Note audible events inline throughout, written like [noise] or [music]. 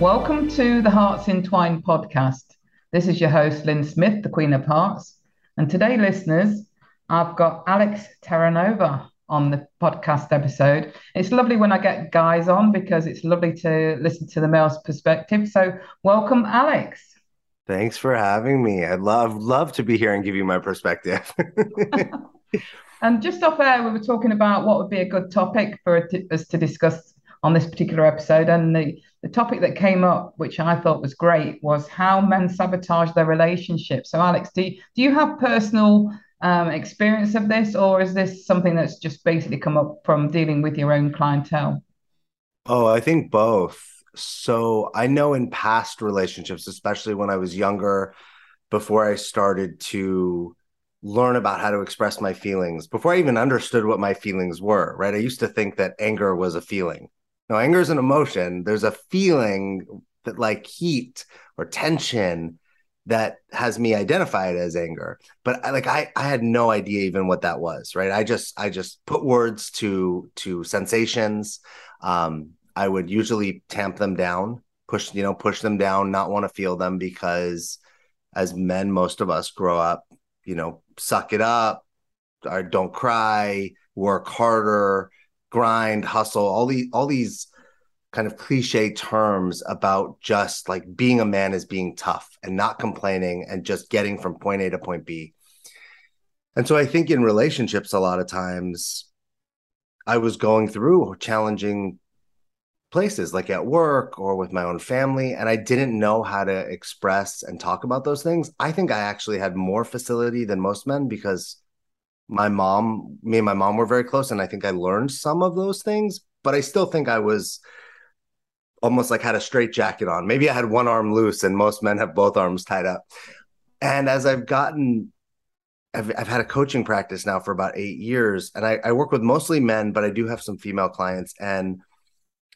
Welcome to the Hearts Entwined podcast. This is your host, Lynn Smith, the Queen of Hearts. And today, listeners, I've got Alex Terranova on the podcast episode. It's lovely when I get guys on because it's lovely to listen to the male's perspective. So, welcome, Alex. Thanks for having me. I'd love love to be here and give you my perspective. [laughs] and just off air, we were talking about what would be a good topic for us to discuss on this particular episode. And the, the topic that came up, which I thought was great, was how men sabotage their relationships. So, Alex, do you, do you have personal um, experience of this, or is this something that's just basically come up from dealing with your own clientele? Oh, I think both. So I know in past relationships, especially when I was younger, before I started to learn about how to express my feelings, before I even understood what my feelings were, right? I used to think that anger was a feeling. No, anger is an emotion. There's a feeling that like heat or tension that has me identified as anger. But I, like i i had no idea even what that was right? I just i just put words to to sensations. Um I would usually tamp them down, push, you know, push them down, not want to feel them because as men, most of us grow up, you know, suck it up, or don't cry, work harder, grind, hustle, all these all these kind of cliche terms about just like being a man is being tough and not complaining and just getting from point A to point B. And so I think in relationships, a lot of times I was going through challenging places like at work or with my own family and i didn't know how to express and talk about those things i think i actually had more facility than most men because my mom me and my mom were very close and i think i learned some of those things but i still think i was almost like had a straight jacket on. Maybe i had one arm loose and most men have both arms tied up. And as i've gotten I've, I've had a coaching practice now for about eight years and I, I work with mostly men but i do have some female clients. And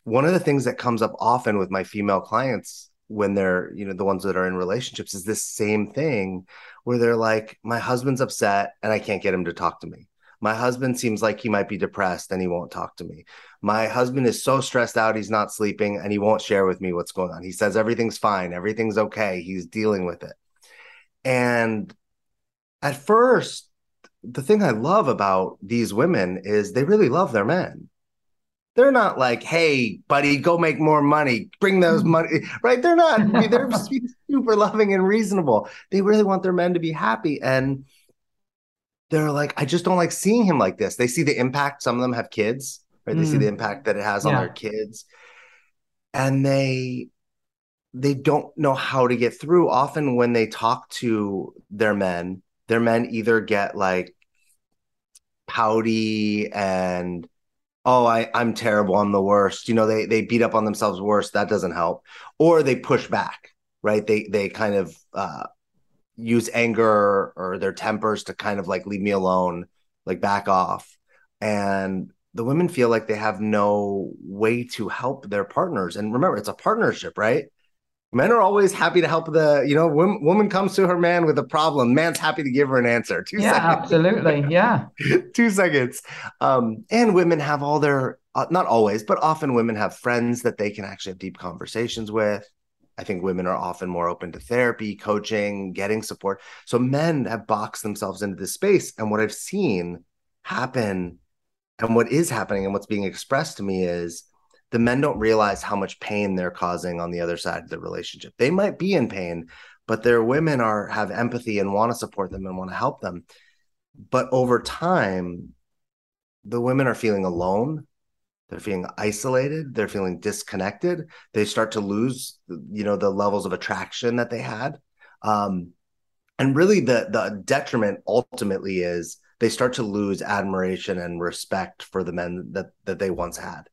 one of the things that comes up often with my female clients when they're you know the ones that are in relationships is this same thing where they're like my husband's upset and i can't get him to talk to me. My husband seems like he might be depressed and he won't talk to me. My husband is so stressed out he's not sleeping and he won't share with me what's going on. He says everything's fine everything's okay he's dealing with it. And at first the thing i love about these women is they really love their men they're not like, hey, buddy, go make more money, bring those mm-hmm. money, right? They're not, they're [laughs] [laughs] super loving and reasonable. They really want their men to be happy. And they're like, I just don't like seeing him like this. They see the impact. Some of them have kids, right? Mm. They see the mm. impact that it has yeah. on their kids. And they, they don't know how to get through. Often when they talk to their men, their men either get like pouty and oh I, i'm terrible i'm the worst. You know they they beat up on themselves worse. That doesn't help. Or they push back right? They they kind of uh, use anger or their tempers to kind of like leave me alone like back off. And the women feel like they have no way to help their partners. And remember it's a partnership right men are always happy to help the you know woman, woman comes to her man with a problem man's happy to give her an answer. Two yeah seconds. absolutely. Yeah. [laughs] Two seconds. Um and women have all their uh, not always but often women have friends that they can actually have deep conversations with. I think women are often more open to therapy coaching getting support. So men have boxed themselves into this space and what i've seen happen and what is happening and what's being expressed to me is the men don't realize how much pain they're causing on the other side of the relationship. They might be in pain, but their women are have empathy and want to support them and want to help them. But over time, the women are feeling alone. They're feeling isolated. They're feeling disconnected. They start to lose, you know, the levels of attraction that they had. Um, and really, the the detriment ultimately is they start to lose admiration and respect for the men that that they once had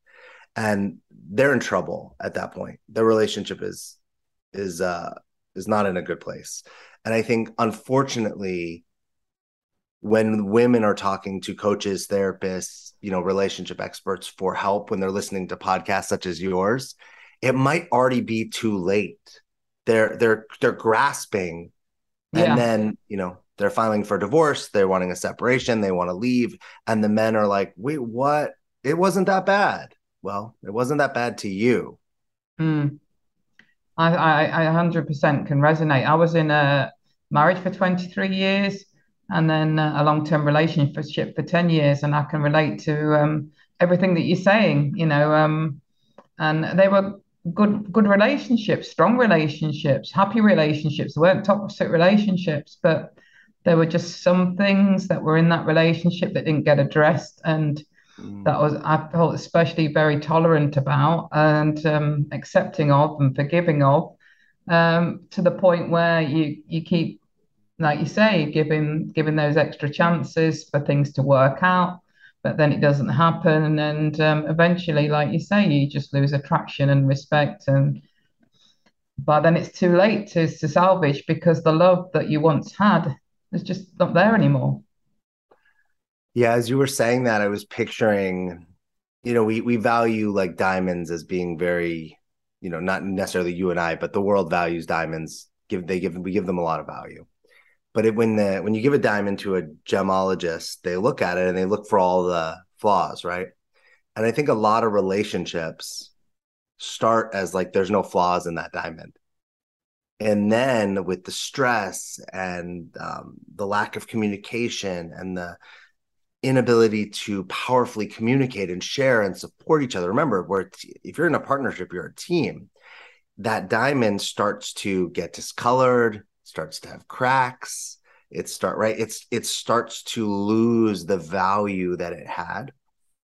and they're in trouble at that point. Their relationship is is uh is not in a good place. And I think unfortunately when women are talking to coaches, therapists, you know, relationship experts for help when they're listening to podcasts such as yours, it might already be too late. They're they're they're grasping and then, you know, they're filing for divorce, they're wanting a separation, they want to leave and the men are like, "Wait, what? It wasn't that bad." Well, it wasn't that bad to you. Mm. I, I, I 100% can resonate. I was in a marriage for 23 years and then a long-term relationship for 10 years and i can relate to um, everything that you're saying you know um, and they were good good relationships strong relationships happy relationships weren't toxic relationships but there were just some things that were in that relationship that didn't get addressed and mm. that was i felt especially very tolerant about and um, accepting of and forgiving of um, to the point where you you keep like you say, giving giving those extra chances for things to work out, but then it doesn't happen, and um, eventually, like you say, you just lose attraction and respect, and but then it's too late to to salvage because the love that you once had is just not there anymore. Yeah, as you were saying that, I was picturing, you know, we we value like diamonds as being very, you know, not necessarily you and I, but the world values diamonds. Give they give we give them a lot of value but it, when the when you give a diamond to a gemologist, they look at it and they look for all the flaws, right? And I think a lot of relationships start as like there's no flaws in that diamond. And then with the stress and um, the lack of communication and the inability to powerfully communicate and share and support each other. Remember, where if you're in a partnership, you're a team. That diamond starts to get discolored, starts to have cracks. It start right? It's it starts to lose the value that it had.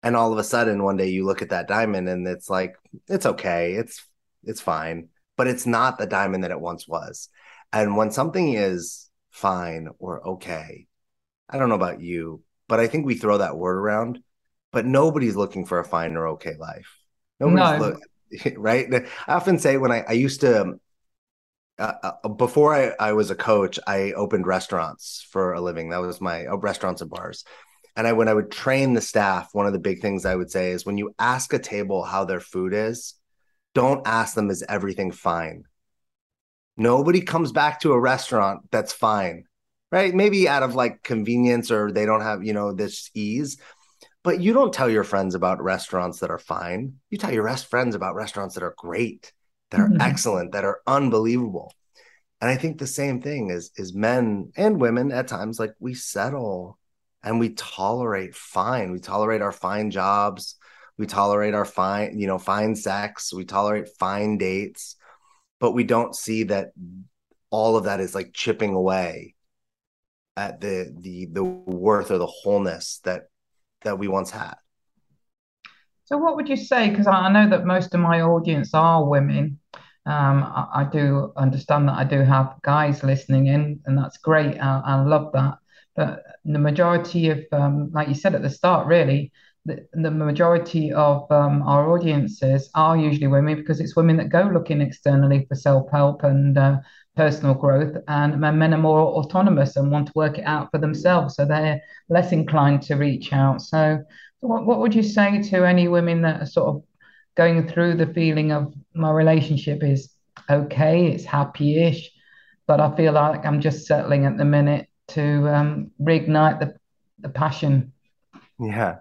And all of a sudden one day you look at that diamond and it's like it's okay. It's it's fine. But it's not the diamond that it once was. And when something is fine or okay i don't know about you but i think we throw that word around but nobody's looking for a fine or okay life nobody's no. look [laughs] right i often say when i i used to uh, uh, before I, I was a coach, I opened restaurants for a living. That was my uh, restaurants and bars. And I, when I would train the staff, one of the big things I would say is when you ask a table how their food is, don't ask them, is everything fine? Nobody comes back to a restaurant that's fine, right? Maybe out of like convenience or they don't have, you know, this ease. But you don't tell your friends about restaurants that are fine. You tell your rest friends about restaurants that are great that are mm-hmm. excellent, that are unbelievable. And I think the same thing is is men and women at times like we settle and we tolerate fine. We tolerate our fine jobs. We tolerate our fine, you know, fine sex. We tolerate fine dates, but we don't see that all of that is like chipping away at the the the worth or the wholeness that that we once had. So, what would you say? Because I know that most of my audience are women. Um, I, I, do understand that I do have guys listening in, and that's great. I, I love that. But the majority of, um, like you said at the start, really, the, the majority of um, our audiences are usually women because it's women that go looking externally for self help and uh, personal growth, and men are more autonomous and want to work it out for themselves. So they're less inclined to reach out. So, what, what would you say to any women that are sort of going through the feeling of my relationship is okay, it's happy-ish, but I feel like I'm just settling at the minute to um, reignite the, the passion? Yeah.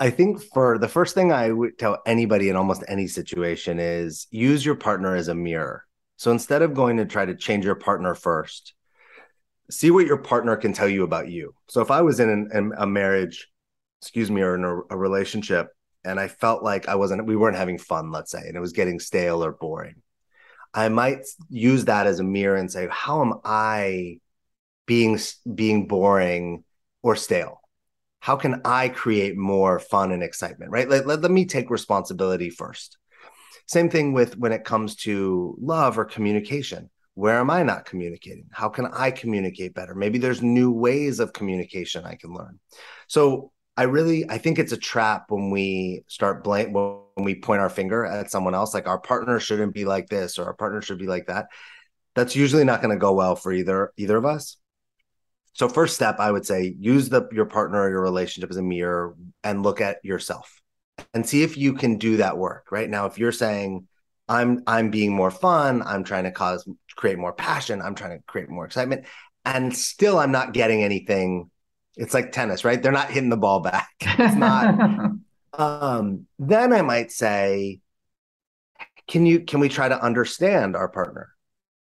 I think for the first thing I would tell anybody in almost any situation is use your partner as a mirror. So instead of going to try to change your partner first, see what your partner can tell you about you. So if I was in, an, a marriage excuse me, or in a, a relationship, and I felt like I wasn't, we weren't having fun, let's say, and it was getting stale or boring. I might use that as a mirror and say, how am I being being boring or stale? How can I create more fun and excitement? Right? Let, let, let me take responsibility first. Same thing with when it comes to love or communication. Where am I not communicating? How can I communicate better? Maybe there's new ways of communication I can learn. So I really I think it's a trap when we start blame when we point our finger at someone else, like our partner shouldn't be like this or our partner should be like that, that's usually not going to go well for either either of us. So first step, I would say use the your partner or your relationship as a mirror and look at yourself and see if you can do that work. Right now, if you're saying I'm I'm being more fun, I'm trying to cause create more passion, I'm trying to create more excitement, and still I'm not getting anything. It's like tennis, right? They're not hitting the ball back. [laughs] It's not. [laughs] um, then I might say, can you can we try to understand our partner?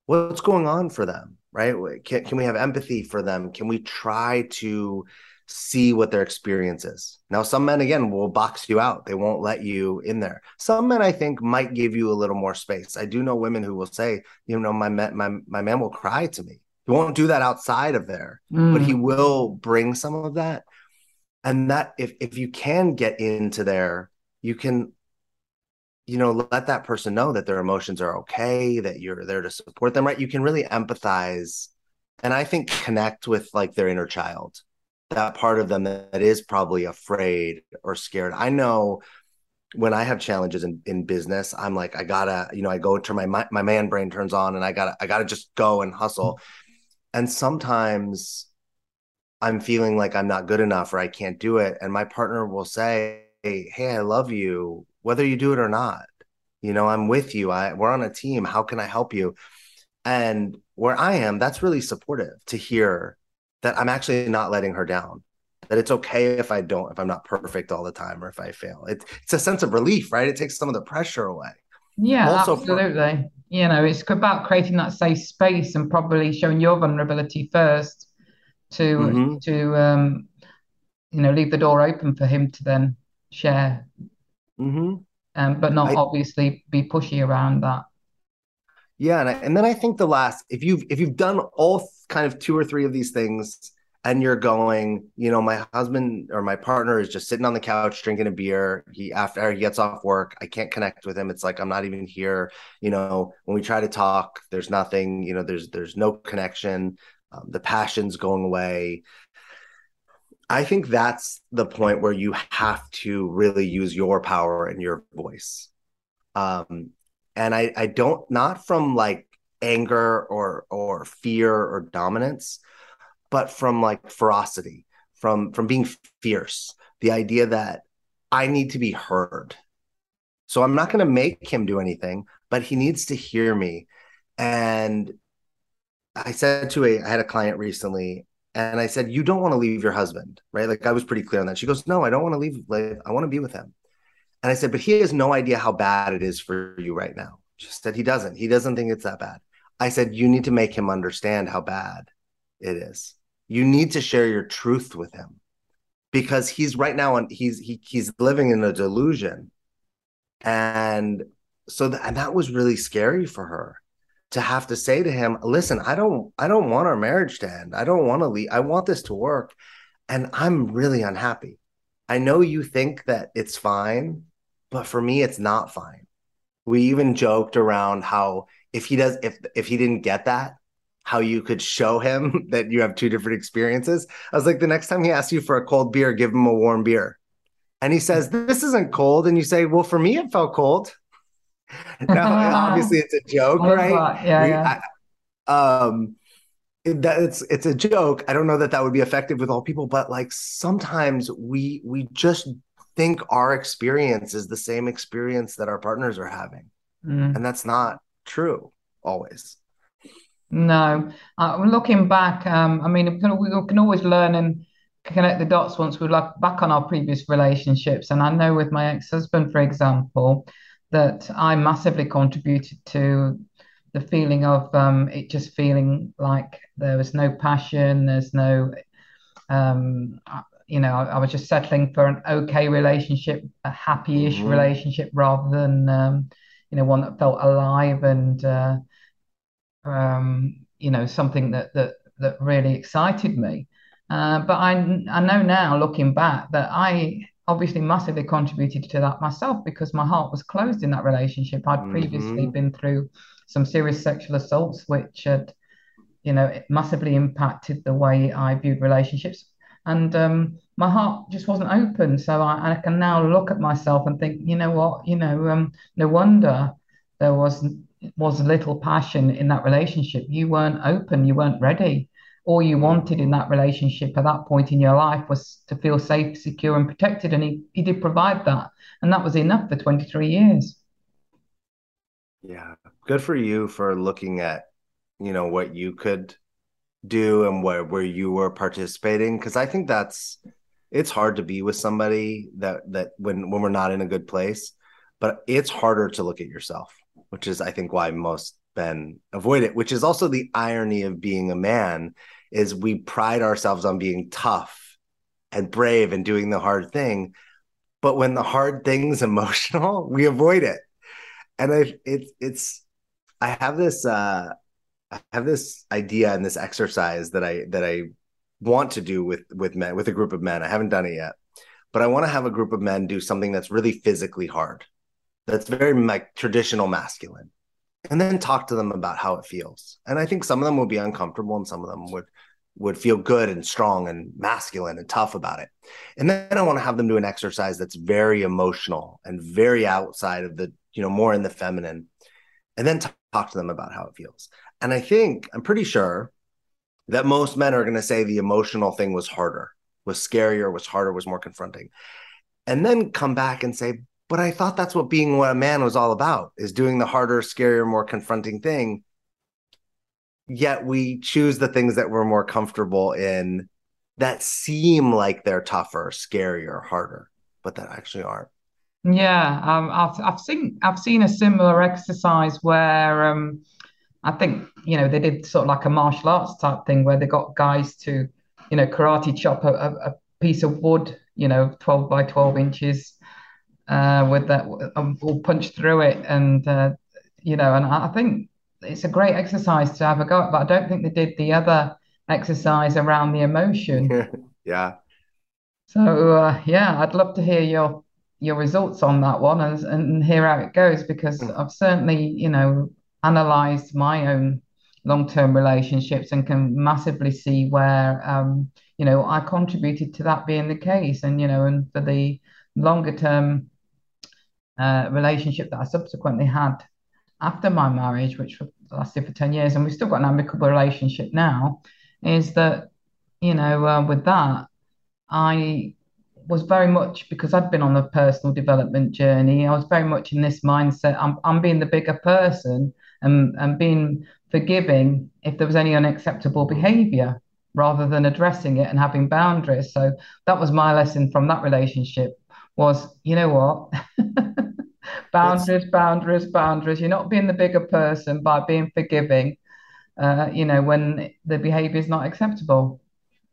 What's going on for them? right? Can, can we have empathy for them? Can we try to see what their experience is? Now, some men, again, will box you out. They won't let you in there. Some men, I think, might give you a little more space. I do know women who will say, you know, my, my, my man will cry to me. He won't do that outside of there, mm. but he mm. will bring some of that. And that, if, if you can get into there, you can you know let that person know that their emotions are okay that you're there to support them right you can really empathize and i think connect with like their inner child that part of them that is probably afraid or scared i know when i have challenges in, in business i'm like i gotta you know i go to my, my my man brain turns on and i gotta i gotta just go and hustle mm-hmm. and sometimes i'm feeling like i'm not good enough or i can't do it and my partner will say hey, hey i love you whether you do it or not. You know, I'm with you. I we're on a team. How can I help you? And where I am, that's really supportive to hear that I'm actually not letting her down. That it's okay if I don't, if I'm not perfect all the time or if I fail. It's it's a sense of relief, right? It takes some of the pressure away. Yeah, also absolutely. For, you know, it's about creating that safe space and probably showing your vulnerability first to mm-hmm. to um you know leave the door open for him to then share Mm-hmm. Um, but not I, obviously be pushy around that. Yeah, and, I, and then I think the last, if you've if you've done all kind of two or three of these things, and you're going, you know, my husband or my partner is just sitting on the couch drinking a beer. He after he gets off work, I can't connect with him. It's like I'm not even here. You know, when we try to talk, there's nothing. You know, there's there's no connection. Um, the passion's going away. I think that's the point where you have to really use your power and your voice. Um, and I, I don't not from like anger or or fear or dominance, but from like ferocity, from from being fierce. The idea that I need to be heard. So I'm not going to make him do anything, but he needs to hear me. And I said to a I had a client recently and I said, You don't want to leave your husband, right? Like I was pretty clear on that. She goes, No, I don't want to leave. Like, I want to be with him. And I said, But he has no idea how bad it is for you right now. She said, He doesn't. He doesn't think it's that bad. I said, You need to make him understand how bad it is. You need to share your truth with him because he's right now and he's he, he's living in a delusion. And so th- and that was really scary for her to have to say to him, listen, I don't I don't want our marriage to end. I don't want to leave. I want this to work. And I'm really unhappy. I know you think that it's fine, but for me it's not fine. We even joked around how if he does if if he didn't get that, how you could show him [laughs] that you have two different experiences. I was like, the next time he asks you for a cold beer, give him a warm beer. And he says, This isn't cold. And you say, Well, for me, it felt cold. [laughs] now, [laughs] obviously, it's a joke, right? Yeah, we, yeah. I, um, that it's it's a joke. I don't know that that would be effective with all people, but like sometimes we we just think our experience is the same experience that our partners are having, mm. and that's not true always. No, uh, looking back, um, I mean, we can always learn and connect the dots once we look back on our previous relationships. And I know with my ex-husband, for example, that I massively contributed to the feeling of um, it just feeling like there was no passion, there's no, um, you know, I, I, was just settling for an okay relationship, a happy-ish mm-hmm. relationship, rather than, um, you know, one that felt alive and, uh, um, you know, something that that that really excited me. Uh, but I I know now, looking back, that I obviously massively contributed to that myself because my heart was closed in that relationship. I'd previously mm-hmm. been through some serious sexual assaults, which had, you know, massively impacted the way I viewed relationships. And um, my heart just wasn't open. So I, I can now look at myself and think, you know what, you know, um, no wonder there was was little passion in that relationship. You weren't open, you weren't ready. All you wanted in that relationship at that point in your life was to feel safe, secure, and protected. And he, he did provide that. And that was enough for 23 years. Yeah. Good for you for looking at, you know, what you could do and where where you were participating. Cause I think that's it's hard to be with somebody that that when when we're not in a good place, but it's harder to look at yourself which is I think why most men avoid it, which is also the irony of being a man is we pride ourselves on being tough and brave and doing the hard thing. But when the hard thing's [laughs] emotional, we avoid it. And I it's it's I have this uh I have this idea and this exercise that I that I want to do with with men with a group of men. I haven't done it yet. But I want to have a group of men do something that's really physically hard that's very like traditional masculine and then talk to them about how it feels and i think some of them will be uncomfortable and some of them would would feel good and strong and masculine and tough about it and then i want to have them do an exercise that's very emotional and very outside of the you know more in the feminine and then talk to them about how it feels and i think i'm pretty sure that most men are going to say the emotional thing was harder was scarier was harder was more confronting and then come back and say but I thought that's what being what a man was all about is doing the harder, scarier, more confronting thing. Yet we choose the things that we're more comfortable in that seem like they're tougher, scarier, harder, but that actually aren't. Yeah, um, I've I've seen I've seen a similar exercise where um, I think you know they did sort of like a martial arts type thing where they got guys to you know karate chop a, a piece of wood, you know, twelve by twelve inches, uh, with that, um, will punch through it, and uh, you know, and I think it's a great exercise to have a go at. But I don't think they did the other exercise around the emotion. [laughs] yeah. So uh, yeah, I'd love to hear your your results on that one and, and hear how it goes because mm. I've certainly you know analyzed my own long-term relationships and can massively see where um, you know I contributed to that being the case and you know and for the longer term uh, relationship that I subsequently had after my marriage, which lasted for 10 years, and we've still got an amicable relationship now, is that, you know, uh, with that, I was very much because I'd been on a personal development journey. I was very much in this mindset. I'm, I'm being the bigger person and, and being forgiving if there was any unacceptable behavior rather than addressing it and having boundaries. So that was my lesson from that relationship was, you know what? [laughs] boundaries, boundaries, boundaries. You're not being the bigger person by being forgiving, uh, you know, when the behavior is not acceptable.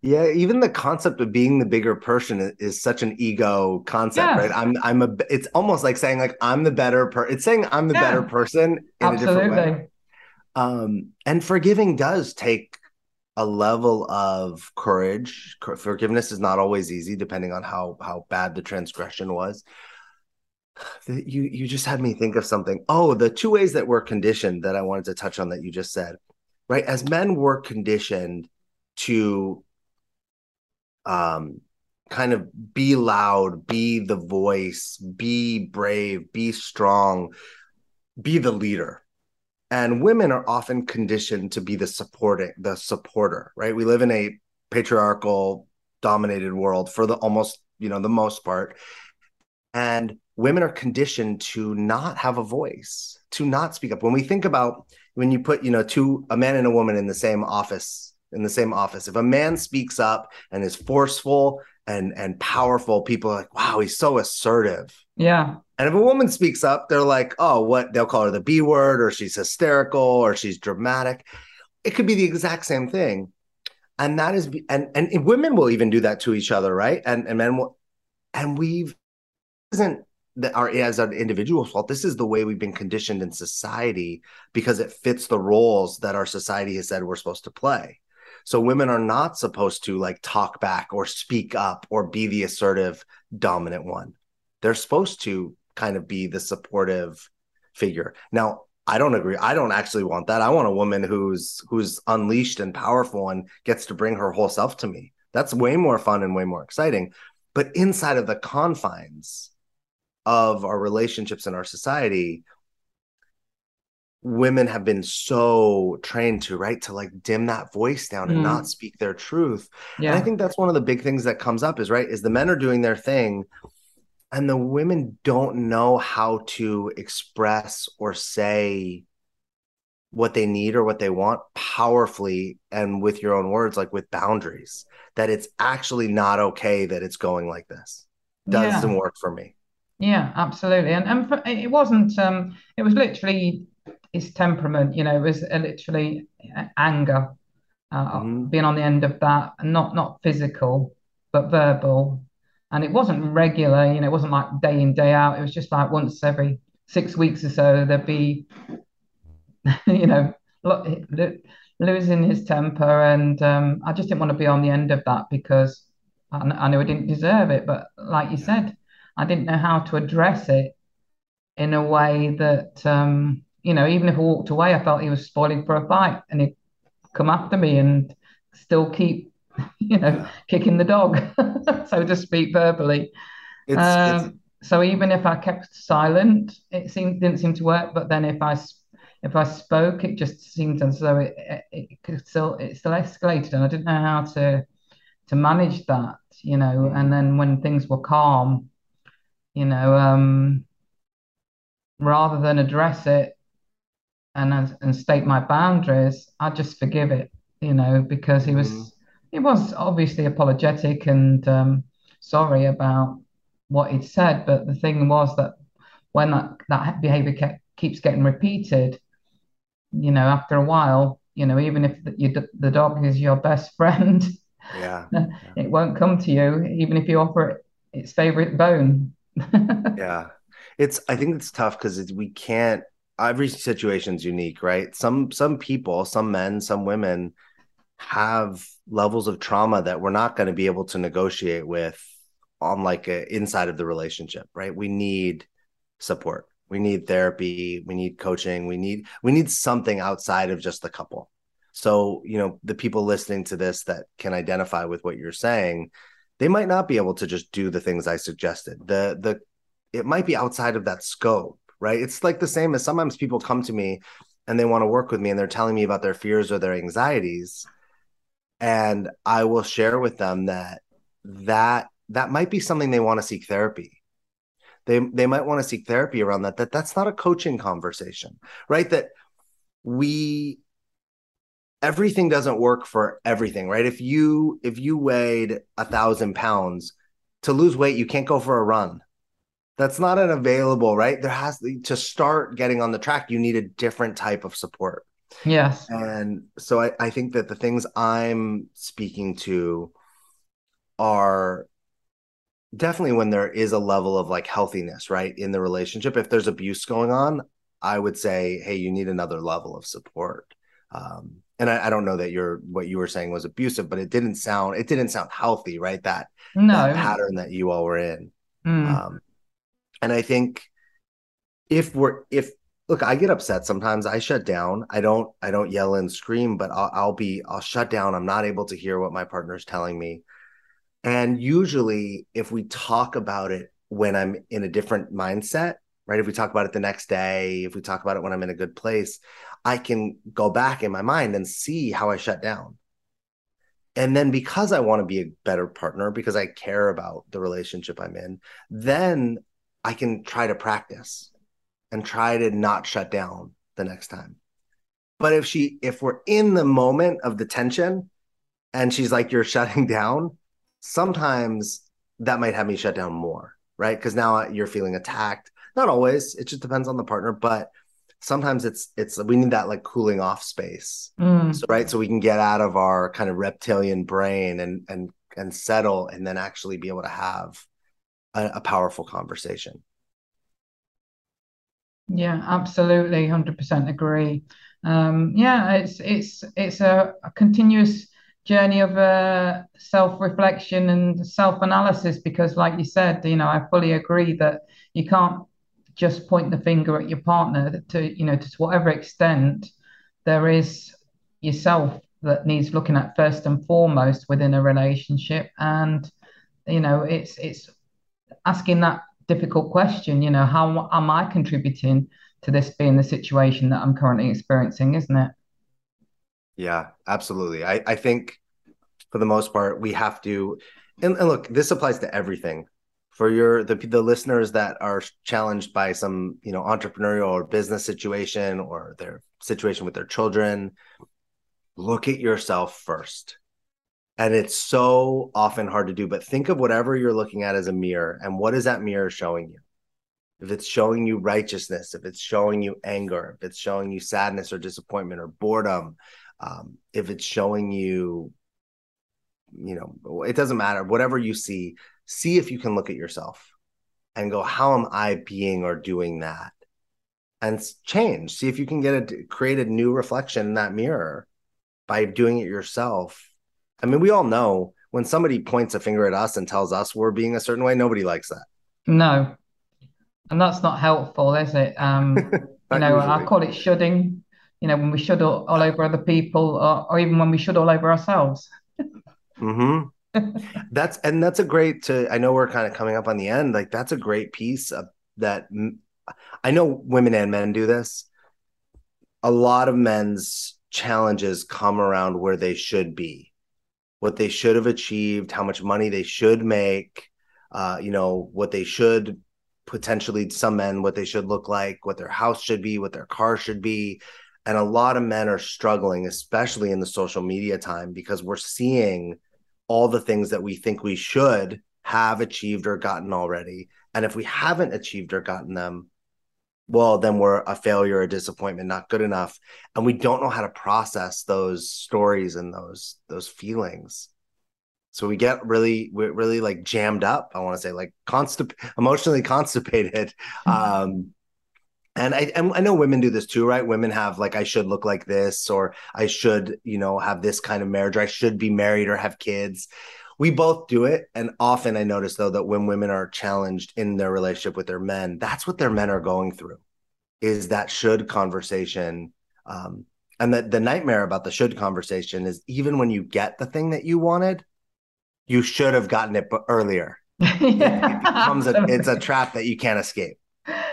Yeah, even the concept of being the bigger person is, such an ego concept, yes. right? I'm I'm a it's almost like saying like I'm the better per it's saying I'm the yeah. better person in Absolutely. a different way. Um and forgiving does take a level of courage. Forgiveness is not always easy depending on how how bad the transgression was you you just had me think of something. Oh, the two ways that we're conditioned that I wanted to touch on that you just said. Right? As men we're conditioned to um kind of be loud, be the voice, be brave, be strong, be the leader. And women are often conditioned to be the supporting, the supporter, right? We live in a patriarchal dominated world for the almost, you know, the most part. And women are conditioned to not have a voice, to not speak up. When we think about when you put, you know, two a man and a woman in the same office, in the same office, if a man speaks up and is forceful and and powerful, people are like, wow, he's so assertive. Yeah. And if a woman speaks up, they're like, oh, what they'll call her the B word, or she's hysterical, or she's dramatic. It could be the exact same thing. And that is and and women will even do that to each other, right? And and men will and we've isn't that our as an individual fault. This is the way we've been conditioned in society because it fits the roles that our society has said we're supposed to play. So women are not supposed to like talk back or speak up or be the assertive dominant one. They're supposed to kind of be the supportive figure. Now, I don't agree. I don't actually want that. I want a woman who's who's unleashed and powerful and gets to bring her whole self to me. That's way more fun and way more exciting. But inside of the confines of our relationships in our society, women have been so trained to right to like dim that voice down and mm. not speak their truth yeah. and i think that's one of the big things that comes up is right is the men are doing their thing and the women don't know how to express or say what they need or what they want powerfully and with your own words like with boundaries that it's actually not okay that it's going like this doesn't yeah. work for me yeah absolutely and, and for, it wasn't um it was literally his temperament you know it was literally anger uh, mm-hmm. being on the end of that not not physical but verbal and it wasn't regular you know it wasn't like day in day out it was just like once every six weeks or so there'd be [laughs] you know, losing his temper, and um, I just didn't want to be on the end of that because I, I knew I didn't deserve it. But like you said, I didn't know how to address it in a way that um, you know, even if I walked away, I felt he was spoiling for a fight, and he'd come after me and still keep, [laughs] you know, kicking the dog, [laughs] so to speak, verbally. It's, um, it's... So even if I kept silent, it seemed didn't seem to work. But then if I if I spoke, it just seemed as though it, it, it could still it still escalated, and I didn't know how to to manage that, you know. And then when things were calm, you know, um, rather than address it and and state my boundaries, I just forgive it, you know, because he was mm. he was obviously apologetic and um, sorry about what he'd said, but the thing was that when that that behavior kept, keeps getting repeated, you know, after a while, you know, even if the, you, the dog is your best [laughs] friend, yeah, [laughs] it won't come to you, even if you offer it its favorite bone. [laughs] yeah, it's. I think it's tough because we can't. Every situation's unique, right? Some some people, some men, some women have levels of trauma that we're not going to be able to negotiate with on like a inside of the relationship, right? We need support. We need therapy. We need coaching. We need we need something outside of just the couple. So you know the people listening to this that can identify with what you're saying they might not be able to just do the things i suggested. The the it might be outside of that scope right? It's like the same as sometimes people come to me and they want to work with me and they're telling me about their fears or their anxieties. And i will share with them that that that might be something they want to seek therapy. They they might want to seek therapy around that that that's not a coaching conversation right? That we everything doesn't work for everything right? If you if you weighed a thousand pounds to lose weight you can't go for a run that's not an available right there has to, to start getting on the track you need a different type of support yes and so I, I think that the things i'm speaking to are definitely when there is a level of like healthiness right in the relationship if there's abuse going on i would say hey you need another level of support um, and I, I, don't know that you're what you were saying was abusive but it didn't sound it didn't sound healthy right that, no. that pattern that you all were in mm. um, and i think if we're if look i get upset sometimes i shut down i don't i don't yell and scream but I'll, I'll be i'll shut down i'm not able to hear what my partner's telling me and usually, if we talk about it when I'm in a different mindset, right? If we talk about it the next day, if we talk about it when I'm in a good place, I can go back in my mind and see how I shut down. And then because I want to be a better partner, because I care about the relationship I'm in, then I can try to practice and try to not shut down the next time. But if she, if we're in the moment of the tension and she's like, you're shutting down, sometimes that might have me shut down more, right? Because now you're feeling attacked. Not always. It just depends on the partner, but sometimes it's it's we need that like cooling off space. Mm. So right, so we can get out of our kind of reptilian brain and and and settle, and then actually be able to have a, a powerful conversation. Yeah, absolutely, hundred percent agree. Um, yeah, it's it's it's a, a continuous journey of uh, self-reflection and self-analysis because like you said you know i fully agree that you can't just point the finger at your partner to you know to whatever extent there is yourself that needs looking at first and foremost within a relationship. And you know, it's it's asking that difficult question. You know, how am I contributing to this being the situation that I'm currently experiencing? Isn't it? Yeah, absolutely. I I think for the most part we have to, and, and look, this applies to everything for your the the listeners that are challenged by some you know entrepreneurial or business situation or their situation with their children look at yourself first and it's so often hard to do but think of whatever you're looking at as a mirror and what is that mirror showing you if it's showing you righteousness if it's showing you anger if it's showing you sadness or disappointment or boredom um, if it's showing you you know it doesn't matter whatever you see see if you can look at yourself and go, how am I being or doing that? And change. See if you can get a create a new reflection in that mirror by doing it yourself. I mean, we all know when somebody points a finger at us and tells us we're being a certain way, nobody likes that. No. And that's not helpful, is it? Um, [laughs] you know, usually. I call it shoulding, you know, when we should all, all over other people or, or, even when we should all over ourselves. mm-hmm [laughs] that's and that's a great to i know we're kind of coming up on the end like that's a great piece of that i know women and men do this a lot of men's challenges come around where they should be what they should have achieved how much money they should make uh, you know what they should potentially some men what they should look like what their house should be what their car should be and a lot of men are struggling especially in the social media time because we're seeing all the things that we think we should have achieved or gotten already. And if we haven't achieved or gotten them, well, then we're a failure, a disappointment, not good enough. And we don't know how to process those stories and those those feelings. So we get really, we're really like jammed up. I want to say like constip emotionally [laughs] constipated. Mm-hmm. Um, and I and I know women do this too, right? Women have like I should look like this, or I should, you know, have this kind of marriage, or I should be married or have kids. We both do it, and often I notice though that when women are challenged in their relationship with their men, that's what their men are going through, is that should conversation. Um, and that the nightmare about the should conversation is even when you get the thing that you wanted, you should have gotten it earlier. [laughs] yeah, it, a, it's a trap that you can't escape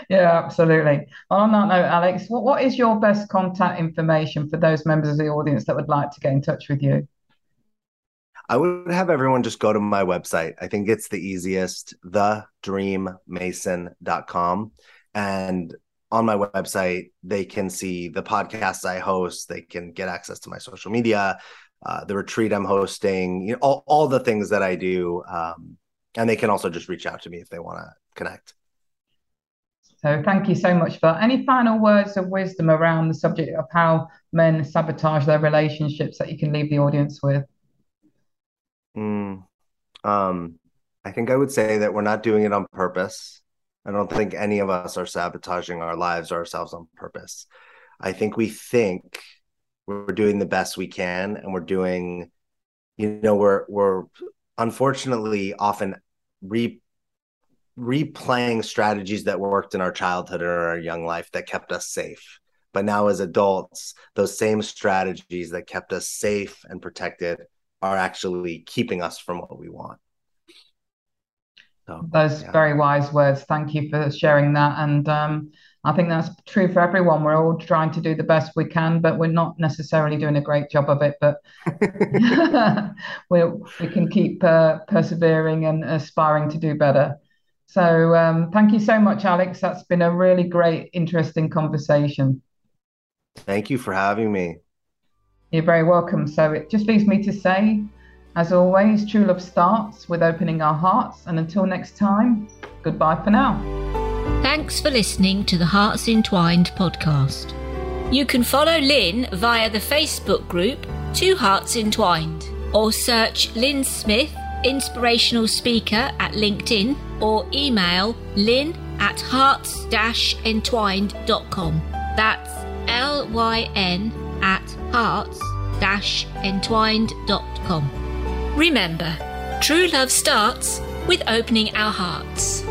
yeah, absolutely. On that note, Alex, what, what is your best contact information for those members of the audience that would like to get in touch with you? I would have everyone just go to my website. I think it's the easiest, thedreammason.com. And on my website, they can see the podcasts I host, they can get access to my social media, uh, the retreat I'm hosting, you know, all, all the things that I do. Um, and they can also just reach out to me if they want to connect. So thank you so much for. Any final words of wisdom around the subject of how men sabotage their relationships that you can leave the audience with? Mm, um, I think I would say that we're not doing it on purpose. I don't think any of us are sabotaging our lives or ourselves on purpose. I think we think we're doing the best we can and we're doing, you know, we're we're unfortunately often re replaying strategies that worked in our childhood or our young life that kept us safe. But now, as adults, those same strategies that kept us safe and protected are actually keeping us from what we want. So, Those yeah. very wise words. Thank you for sharing that. And um, I think that's true for everyone. We're all trying to do the best we can, but we're not necessarily doing a great job of it. But [laughs] [laughs] we we can keep uh, persevering and aspiring to do better. So um, thank you so much, Alex. That's been a really great, interesting conversation. Thank you for having me. You're very welcome. So it just leaves me to say, as always, true love starts with opening our hearts. And until next time, goodbye for now. Thanks for listening to the Hearts Entwined podcast. You can follow Lynn via the Facebook group Two Hearts Entwined or search Lynn Smith inspirational speaker at LinkedIn or email lynn at hearts-entwined.com. That's L Y N at hearts-entwined.com. Remember, true love starts with opening our hearts.